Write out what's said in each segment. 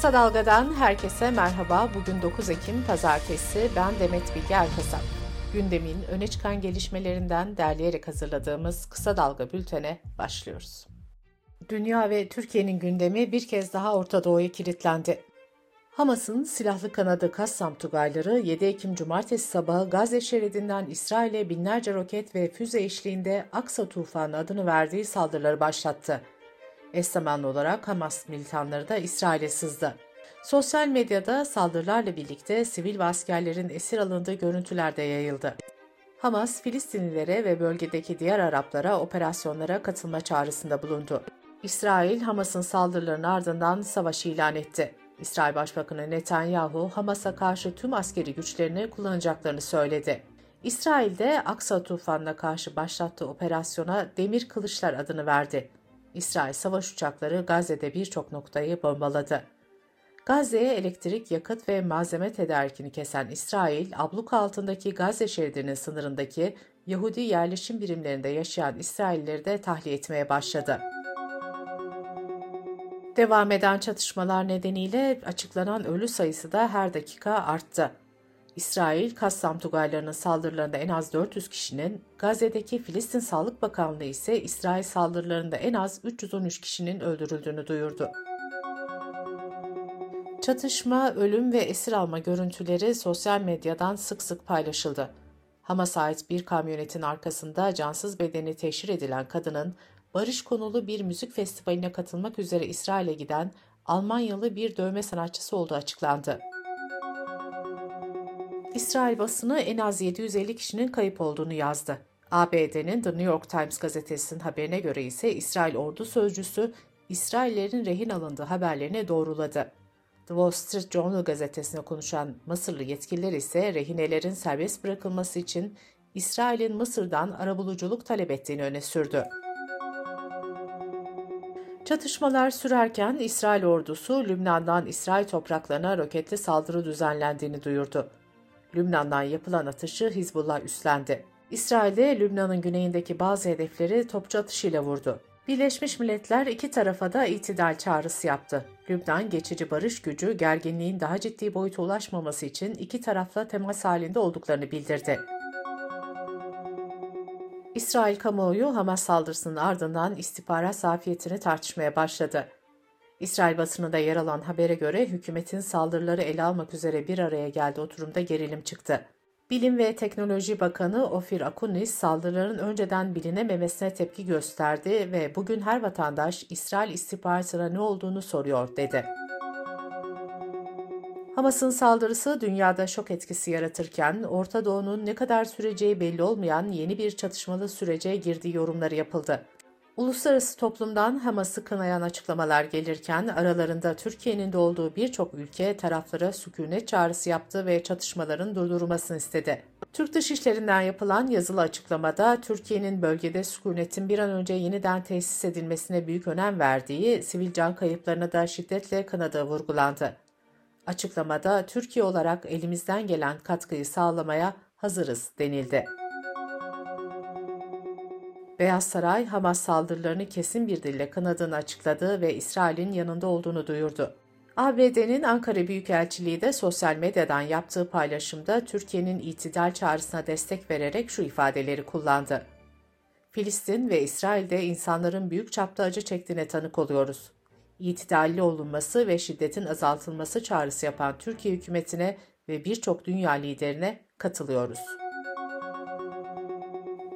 Kısa Dalga'dan herkese merhaba. Bugün 9 Ekim Pazartesi. Ben Demet Bilge Erkasap. Gündemin öne çıkan gelişmelerinden derleyerek hazırladığımız Kısa Dalga bültene başlıyoruz. Dünya ve Türkiye'nin gündemi bir kez daha Orta Doğu'ya kilitlendi. Hamas'ın silahlı kanadı Kassam Tugayları 7 Ekim Cumartesi sabahı Gazze şeridinden İsrail'e binlerce roket ve füze eşliğinde Aksa Tufanı adını verdiği saldırıları başlattı. Eş zamanlı olarak Hamas militanları da İsrail'e sızdı. Sosyal medyada saldırılarla birlikte sivil ve askerlerin esir alındığı görüntüler de yayıldı. Hamas, Filistinlilere ve bölgedeki diğer Araplara operasyonlara katılma çağrısında bulundu. İsrail, Hamas'ın saldırılarının ardından savaşı ilan etti. İsrail Başbakanı Netanyahu, Hamas'a karşı tüm askeri güçlerini kullanacaklarını söyledi. İsrail'de Aksa tufanına karşı başlattığı operasyona Demir Kılıçlar adını verdi. İsrail savaş uçakları Gazze'de birçok noktayı bombaladı. Gazze'ye elektrik, yakıt ve malzeme tedarikini kesen İsrail, abluka altındaki Gazze şeridinin sınırındaki Yahudi yerleşim birimlerinde yaşayan İsraillileri de tahliye etmeye başladı. Devam eden çatışmalar nedeniyle açıklanan ölü sayısı da her dakika arttı. İsrail, Kassam Tugaylarının saldırılarında en az 400 kişinin, Gazze'deki Filistin Sağlık Bakanlığı ise İsrail saldırılarında en az 313 kişinin öldürüldüğünü duyurdu. Çatışma, ölüm ve esir alma görüntüleri sosyal medyadan sık sık paylaşıldı. Hamas'a ait bir kamyonetin arkasında cansız bedeni teşhir edilen kadının barış konulu bir müzik festivaline katılmak üzere İsrail'e giden Almanyalı bir dövme sanatçısı olduğu açıklandı. İsrail basını en az 750 kişinin kayıp olduğunu yazdı. ABD'nin The New York Times gazetesinin haberine göre ise İsrail ordu sözcüsü İsraillerin rehin alındığı haberlerini doğruladı. The Wall Street Journal gazetesine konuşan Mısırlı yetkililer ise rehinelerin serbest bırakılması için İsrail'in Mısır'dan arabuluculuk talep ettiğini öne sürdü. Çatışmalar sürerken İsrail ordusu Lübnan'dan İsrail topraklarına roketli saldırı düzenlendiğini duyurdu. Lübnan'dan yapılan atışı Hizbullah üstlendi. İsrail'de Lübnan'ın güneyindeki bazı hedefleri topçu atışıyla vurdu. Birleşmiş Milletler iki tarafa da itidal çağrısı yaptı. Lübnan geçici barış gücü gerginliğin daha ciddi boyuta ulaşmaması için iki tarafla temas halinde olduklarını bildirdi. İsrail kamuoyu Hamas saldırısının ardından istihbarat zafiyetini tartışmaya başladı. İsrail basınında yer alan habere göre hükümetin saldırıları ele almak üzere bir araya geldiği oturumda gerilim çıktı. Bilim ve Teknoloji Bakanı Ofir Akunis saldırıların önceden bilinememesine tepki gösterdi ve bugün her vatandaş İsrail istihbaratına ne olduğunu soruyor dedi. Hamas'ın saldırısı dünyada şok etkisi yaratırken Orta Doğu'nun ne kadar süreceği belli olmayan yeni bir çatışmalı sürece girdiği yorumları yapıldı. Uluslararası toplumdan Hamas'ı kınayan açıklamalar gelirken aralarında Türkiye'nin de olduğu birçok ülke taraflara sükunet çağrısı yaptı ve çatışmaların durdurulmasını istedi. Türk Dışişleri'nden yapılan yazılı açıklamada Türkiye'nin bölgede sükunetin bir an önce yeniden tesis edilmesine büyük önem verdiği, sivil can kayıplarına da şiddetle kınadığı vurgulandı. Açıklamada Türkiye olarak elimizden gelen katkıyı sağlamaya hazırız denildi. Beyaz Saray, Hamas saldırılarını kesin bir dille kınadığını açıkladı ve İsrail'in yanında olduğunu duyurdu. ABD'nin Ankara Büyükelçiliği de sosyal medyadan yaptığı paylaşımda Türkiye'nin itidal çağrısına destek vererek şu ifadeleri kullandı. Filistin ve İsrail'de insanların büyük çapta acı çektiğine tanık oluyoruz. İtidalli olunması ve şiddetin azaltılması çağrısı yapan Türkiye hükümetine ve birçok dünya liderine katılıyoruz.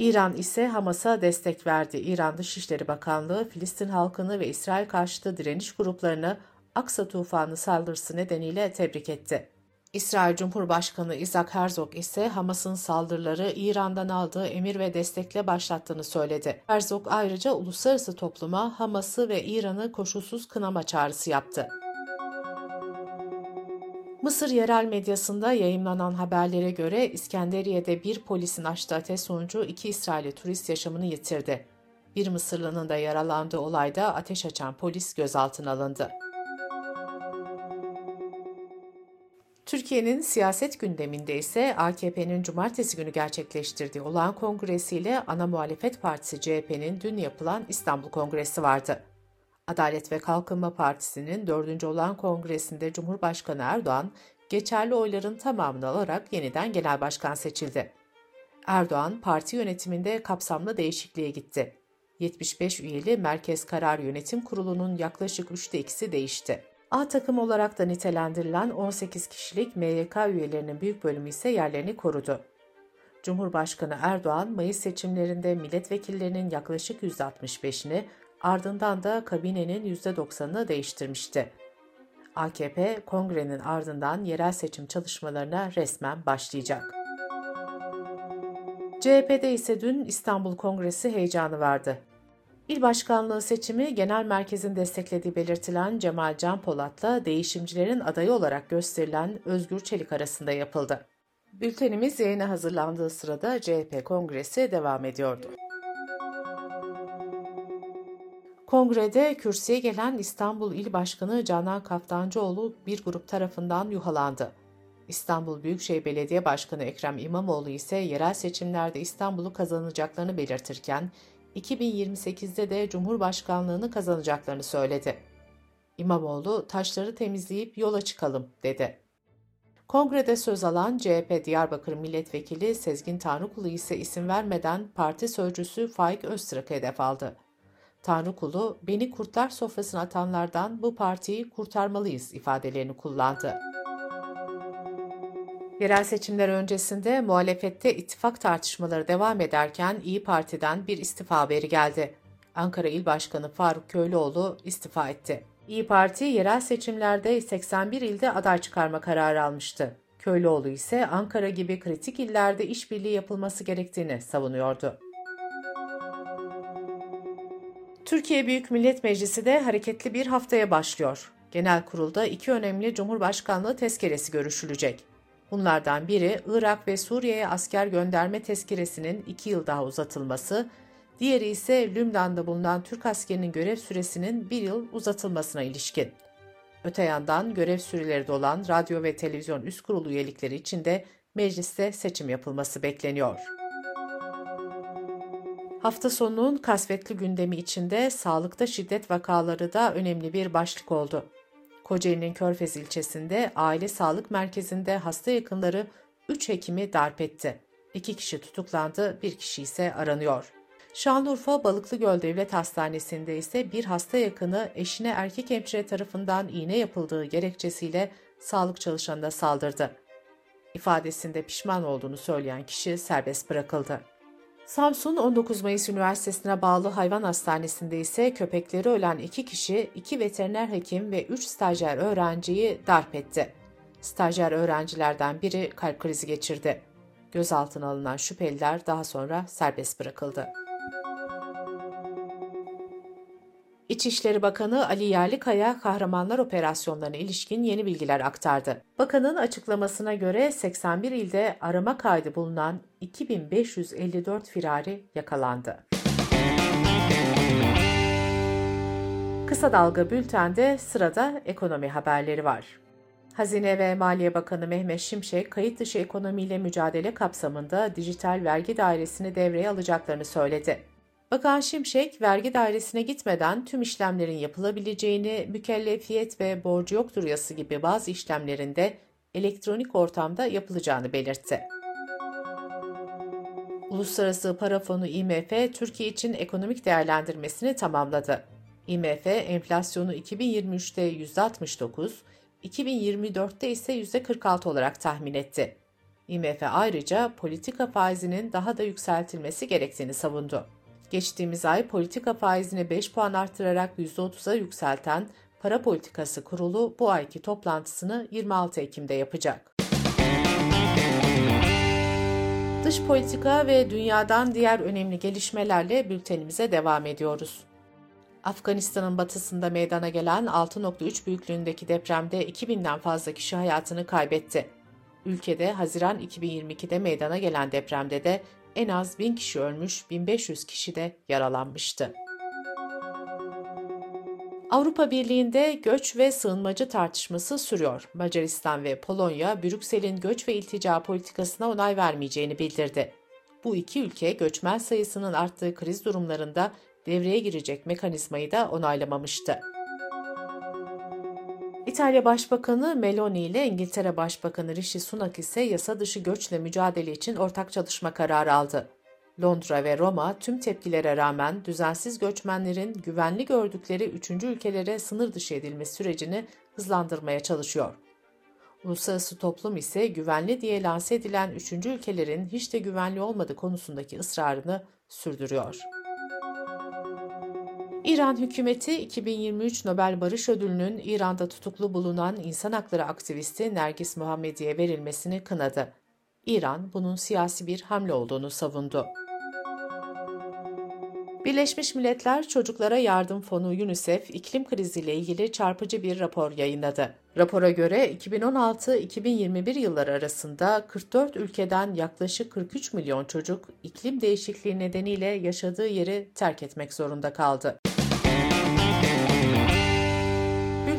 İran ise Hamas'a destek verdi. İran Dışişleri Bakanlığı Filistin halkını ve İsrail karşıtı direniş gruplarını Aksa tufanı saldırısı nedeniyle tebrik etti. İsrail Cumhurbaşkanı Isaac Herzog ise Hamas'ın saldırıları İran'dan aldığı emir ve destekle başlattığını söyledi. Herzog ayrıca uluslararası topluma Hamas'ı ve İran'ı koşulsuz kınama çağrısı yaptı. Mısır yerel medyasında yayımlanan haberlere göre İskenderiye'de bir polisin açtığı ateş sonucu iki İsrailli turist yaşamını yitirdi. Bir Mısırlı'nın da yaralandığı olayda ateş açan polis gözaltına alındı. Türkiye'nin siyaset gündeminde ise AKP'nin cumartesi günü gerçekleştirdiği olağan kongresiyle ana muhalefet partisi CHP'nin dün yapılan İstanbul Kongresi vardı. Adalet ve Kalkınma Partisi'nin dördüncü olan kongresinde Cumhurbaşkanı Erdoğan, geçerli oyların tamamını alarak yeniden genel başkan seçildi. Erdoğan, parti yönetiminde kapsamlı değişikliğe gitti. 75 üyeli Merkez Karar Yönetim Kurulu'nun yaklaşık üçte ikisi değişti. A takım olarak da nitelendirilen 18 kişilik MYK üyelerinin büyük bölümü ise yerlerini korudu. Cumhurbaşkanı Erdoğan, Mayıs seçimlerinde milletvekillerinin yaklaşık %65'ini, ardından da kabinenin %90'ını değiştirmişti. AKP, kongrenin ardından yerel seçim çalışmalarına resmen başlayacak. CHP'de ise dün İstanbul Kongresi heyecanı vardı. İl başkanlığı seçimi genel merkezin desteklediği belirtilen Cemal Can Polat'la değişimcilerin adayı olarak gösterilen Özgür Çelik arasında yapıldı. Bültenimiz yayına hazırlandığı sırada CHP kongresi devam ediyordu. Kongrede kürsüye gelen İstanbul İl Başkanı Canan Kaftancıoğlu bir grup tarafından yuhalandı. İstanbul Büyükşehir Belediye Başkanı Ekrem İmamoğlu ise yerel seçimlerde İstanbul'u kazanacaklarını belirtirken 2028'de de Cumhurbaşkanlığını kazanacaklarını söyledi. İmamoğlu taşları temizleyip yola çıkalım dedi. Kongrede söz alan CHP Diyarbakır Milletvekili Sezgin Tanrıkulu ise isim vermeden parti sözcüsü Faik Öztürk'e hedef aldı. Tanrıkulu, beni kurtlar sofrasına atanlardan bu partiyi kurtarmalıyız ifadelerini kullandı. Yerel seçimler öncesinde muhalefette ittifak tartışmaları devam ederken İyi Parti'den bir istifa haberi geldi. Ankara İl Başkanı Faruk Köylüoğlu istifa etti. İyi Parti yerel seçimlerde 81 ilde aday çıkarma kararı almıştı. Köylüoğlu ise Ankara gibi kritik illerde işbirliği yapılması gerektiğini savunuyordu. Türkiye Büyük Millet Meclisi de hareketli bir haftaya başlıyor. Genel kurulda iki önemli Cumhurbaşkanlığı tezkeresi görüşülecek. Bunlardan biri Irak ve Suriye'ye asker gönderme tezkeresinin iki yıl daha uzatılması, diğeri ise Lübnan'da bulunan Türk askerinin görev süresinin bir yıl uzatılmasına ilişkin. Öte yandan görev süreleri dolan radyo ve televizyon üst kurulu üyelikleri için de mecliste seçim yapılması bekleniyor. Hafta sonunun kasvetli gündemi içinde sağlıkta şiddet vakaları da önemli bir başlık oldu. Kocaeli'nin Körfez ilçesinde aile sağlık merkezinde hasta yakınları 3 hekimi darp etti. 2 kişi tutuklandı, 1 kişi ise aranıyor. Şanlıurfa Balıklıgöl Devlet Hastanesi'nde ise bir hasta yakını eşine erkek hemşire tarafından iğne yapıldığı gerekçesiyle sağlık çalışanına saldırdı. İfadesinde pişman olduğunu söyleyen kişi serbest bırakıldı. Samsun 19 Mayıs Üniversitesi'ne bağlı hayvan hastanesinde ise köpekleri ölen iki kişi, iki veteriner hekim ve üç stajyer öğrenciyi darp etti. Stajyer öğrencilerden biri kalp krizi geçirdi. Gözaltına alınan şüpheliler daha sonra serbest bırakıldı. İçişleri Bakanı Ali Yerlikaya kahramanlar operasyonlarına ilişkin yeni bilgiler aktardı. Bakanın açıklamasına göre 81 ilde arama kaydı bulunan 2554 firari yakalandı. Kısa Dalga Bülten'de sırada ekonomi haberleri var. Hazine ve Maliye Bakanı Mehmet Şimşek, kayıt dışı ekonomiyle mücadele kapsamında dijital vergi dairesini devreye alacaklarını söyledi. Bakan Şimşek, vergi dairesine gitmeden tüm işlemlerin yapılabileceğini, mükellefiyet ve borcu yoktur yası gibi bazı işlemlerinde elektronik ortamda yapılacağını belirtti. Uluslararası Para Fonu IMF, Türkiye için ekonomik değerlendirmesini tamamladı. IMF, enflasyonu 2023'te %69, 2024'te ise %46 olarak tahmin etti. IMF ayrıca politika faizinin daha da yükseltilmesi gerektiğini savundu. Geçtiğimiz ay politika faizini 5 puan arttırarak %30'a yükselten Para Politikası Kurulu bu ayki toplantısını 26 Ekim'de yapacak. Dış politika ve dünyadan diğer önemli gelişmelerle bültenimize devam ediyoruz. Afganistan'ın batısında meydana gelen 6.3 büyüklüğündeki depremde 2000'den fazla kişi hayatını kaybetti. Ülkede Haziran 2022'de meydana gelen depremde de en az 1000 kişi ölmüş, 1500 kişi de yaralanmıştı. Avrupa Birliği'nde göç ve sığınmacı tartışması sürüyor. Macaristan ve Polonya, Brüksel'in göç ve iltica politikasına onay vermeyeceğini bildirdi. Bu iki ülke göçmen sayısının arttığı kriz durumlarında devreye girecek mekanizmayı da onaylamamıştı. İtalya Başbakanı Meloni ile İngiltere Başbakanı Rishi Sunak ise yasa dışı göçle mücadele için ortak çalışma kararı aldı. Londra ve Roma tüm tepkilere rağmen düzensiz göçmenlerin güvenli gördükleri üçüncü ülkelere sınır dışı edilme sürecini hızlandırmaya çalışıyor. Uluslararası toplum ise güvenli diye lanse edilen üçüncü ülkelerin hiç de güvenli olmadığı konusundaki ısrarını sürdürüyor. İran hükümeti 2023 Nobel Barış Ödülü'nün İran'da tutuklu bulunan insan hakları aktivisti Nergis Muhammedi'ye verilmesini kınadı. İran bunun siyasi bir hamle olduğunu savundu. Birleşmiş Milletler Çocuklara Yardım Fonu UNICEF iklim kriziyle ilgili çarpıcı bir rapor yayınladı. Rapora göre 2016-2021 yılları arasında 44 ülkeden yaklaşık 43 milyon çocuk iklim değişikliği nedeniyle yaşadığı yeri terk etmek zorunda kaldı.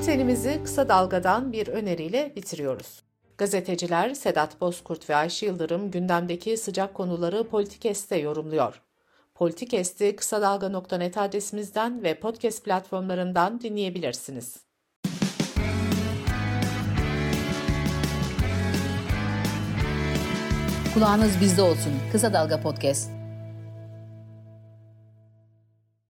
Bültenimizi kısa dalgadan bir öneriyle bitiriyoruz. Gazeteciler Sedat Bozkurt ve Ayşe Yıldırım gündemdeki sıcak konuları Politikest'te yorumluyor. Politikest'i kısa dalga.net adresimizden ve podcast platformlarından dinleyebilirsiniz. Kulağınız bizde olsun. Kısa Dalga Podcast.